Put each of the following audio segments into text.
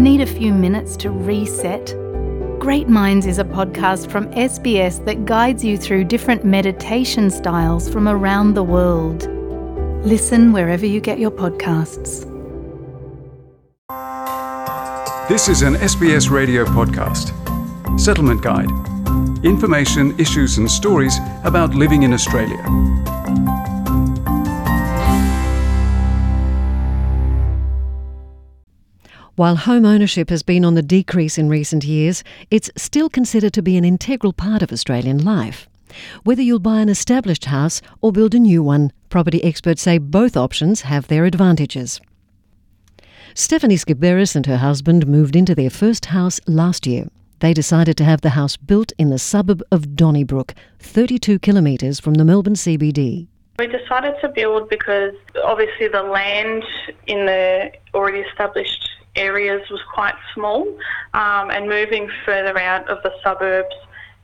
Need a few minutes to reset? Great Minds is a podcast from SBS that guides you through different meditation styles from around the world. Listen wherever you get your podcasts. This is an SBS radio podcast. Settlement Guide. Information, issues, and stories about living in Australia. While home ownership has been on the decrease in recent years, it's still considered to be an integral part of Australian life. Whether you'll buy an established house or build a new one, property experts say both options have their advantages. Stephanie Skiberis and her husband moved into their first house last year. They decided to have the house built in the suburb of Donnybrook, 32 kilometres from the Melbourne CBD. We decided to build because obviously the land in the already established areas was quite small, um, and moving further out of the suburbs,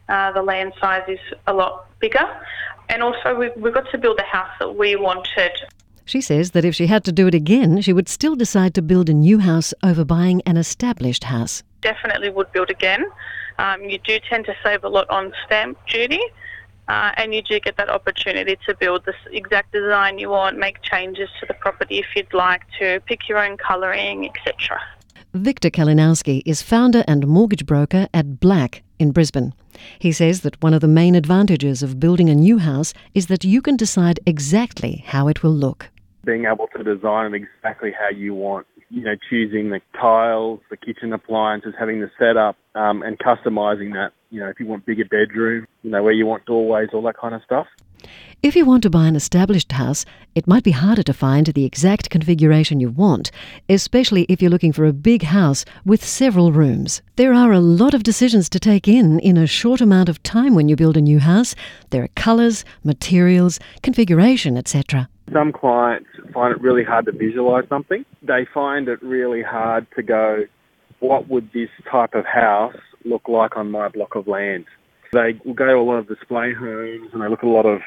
uh, the land size is a lot bigger. And also, we, we got to build the house that we wanted. She says that if she had to do it again, she would still decide to build a new house over buying an established house. Definitely would build again. Um, you do tend to save a lot on stamp duty. Uh, and you do get that opportunity to build the exact design you want, make changes to the property if you'd like to, pick your own colouring, etc. Victor Kalinowski is founder and mortgage broker at Black in Brisbane. He says that one of the main advantages of building a new house is that you can decide exactly how it will look. Being able to design it exactly how you want you know, choosing the tiles, the kitchen appliances, having the setup, um, and customizing that. You know, if you want bigger bedroom, you know, where you want doorways, all that kind of stuff. If you want to buy an established house, it might be harder to find the exact configuration you want, especially if you're looking for a big house with several rooms. There are a lot of decisions to take in in a short amount of time when you build a new house. There are colours, materials, configuration, etc. Some clients find it really hard to visualize something. They find it really hard to go, what would this type of house look like on my block of land? They will go to a lot of display homes and they look at a lot of,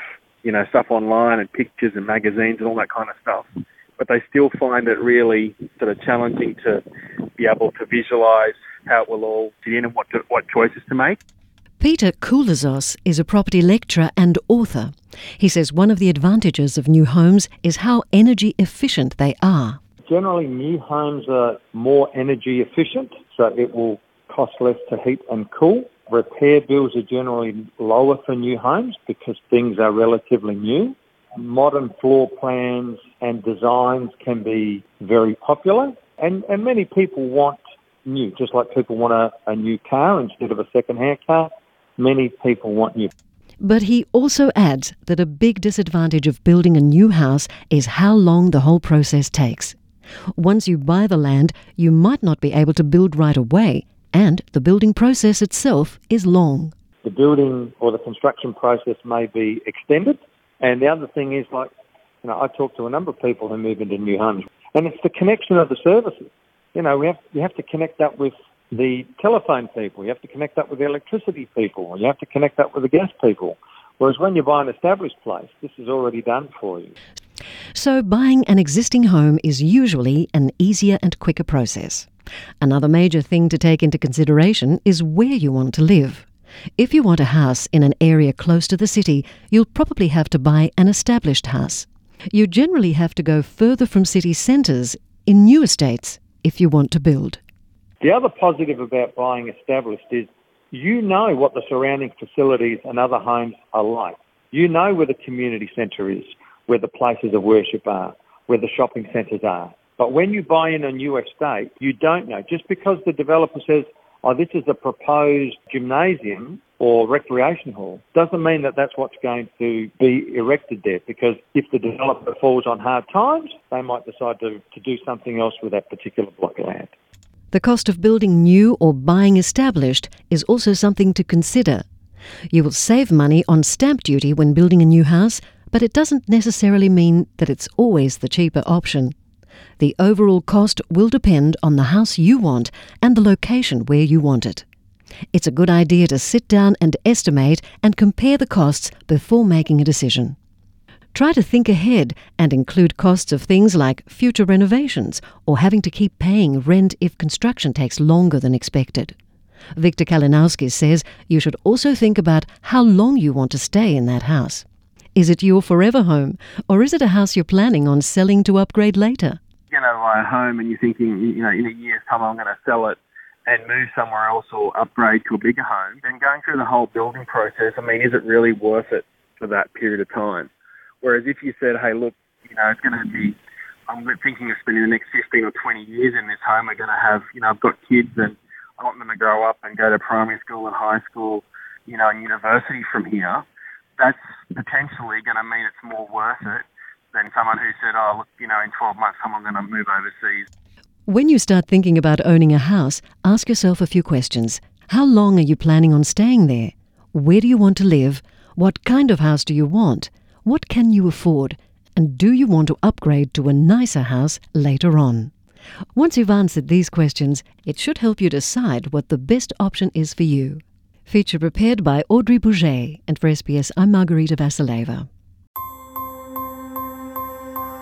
you know, stuff online and pictures and magazines and all that kind of stuff. But they still find it really sort of challenging to be able to visualize how it will all fit in and what to, what choices to make. Peter Koulizos is a property lecturer and author. He says one of the advantages of new homes is how energy efficient they are. Generally, new homes are more energy efficient, so it will cost less to heat and cool. Repair bills are generally lower for new homes because things are relatively new. Modern floor plans and designs can be very popular, and, and many people want new, just like people want a, a new car instead of a second-hand car many people want new. But he also adds that a big disadvantage of building a new house is how long the whole process takes. Once you buy the land, you might not be able to build right away, and the building process itself is long. The building or the construction process may be extended, and the other thing is like, you know, I talk to a number of people who move into new homes, and it's the connection of the services. You know, we have you have to connect that with the telephone people, you have to connect that with the electricity people, you have to connect that with the gas people. Whereas when you buy an established place, this is already done for you. So, buying an existing home is usually an easier and quicker process. Another major thing to take into consideration is where you want to live. If you want a house in an area close to the city, you'll probably have to buy an established house. You generally have to go further from city centres in new estates if you want to build. The other positive about buying established is you know what the surrounding facilities and other homes are like. You know where the community centre is, where the places of worship are, where the shopping centres are. But when you buy in a new estate, you don't know. Just because the developer says, oh, this is a proposed gymnasium or recreation hall, doesn't mean that that's what's going to be erected there. Because if the developer falls on hard times, they might decide to, to do something else with that particular block of land. The cost of building new or buying established is also something to consider. You will save money on stamp duty when building a new house, but it doesn't necessarily mean that it's always the cheaper option. The overall cost will depend on the house you want and the location where you want it. It's a good idea to sit down and estimate and compare the costs before making a decision. Try to think ahead and include costs of things like future renovations or having to keep paying rent if construction takes longer than expected. Victor Kalinowski says you should also think about how long you want to stay in that house. Is it your forever home, or is it a house you're planning on selling to upgrade later? You know, buy a home and you're thinking, you know, in a year's time I'm going to sell it and move somewhere else or upgrade to a bigger home. And going through the whole building process, I mean, is it really worth it for that period of time? Whereas if you said, hey, look, you know, it's going to be, I'm thinking of spending the next 15 or 20 years in this home. We're going to have, you know, I've got kids and I want them to grow up and go to primary school and high school, you know, and university from here. That's potentially going to mean it's more worth it than someone who said, oh, look, you know, in 12 months I'm going to move overseas. When you start thinking about owning a house, ask yourself a few questions. How long are you planning on staying there? Where do you want to live? What kind of house do you want? What can you afford? And do you want to upgrade to a nicer house later on? Once you've answered these questions, it should help you decide what the best option is for you. Feature prepared by Audrey Bouget, and for SBS, I'm Margarita Vasileva.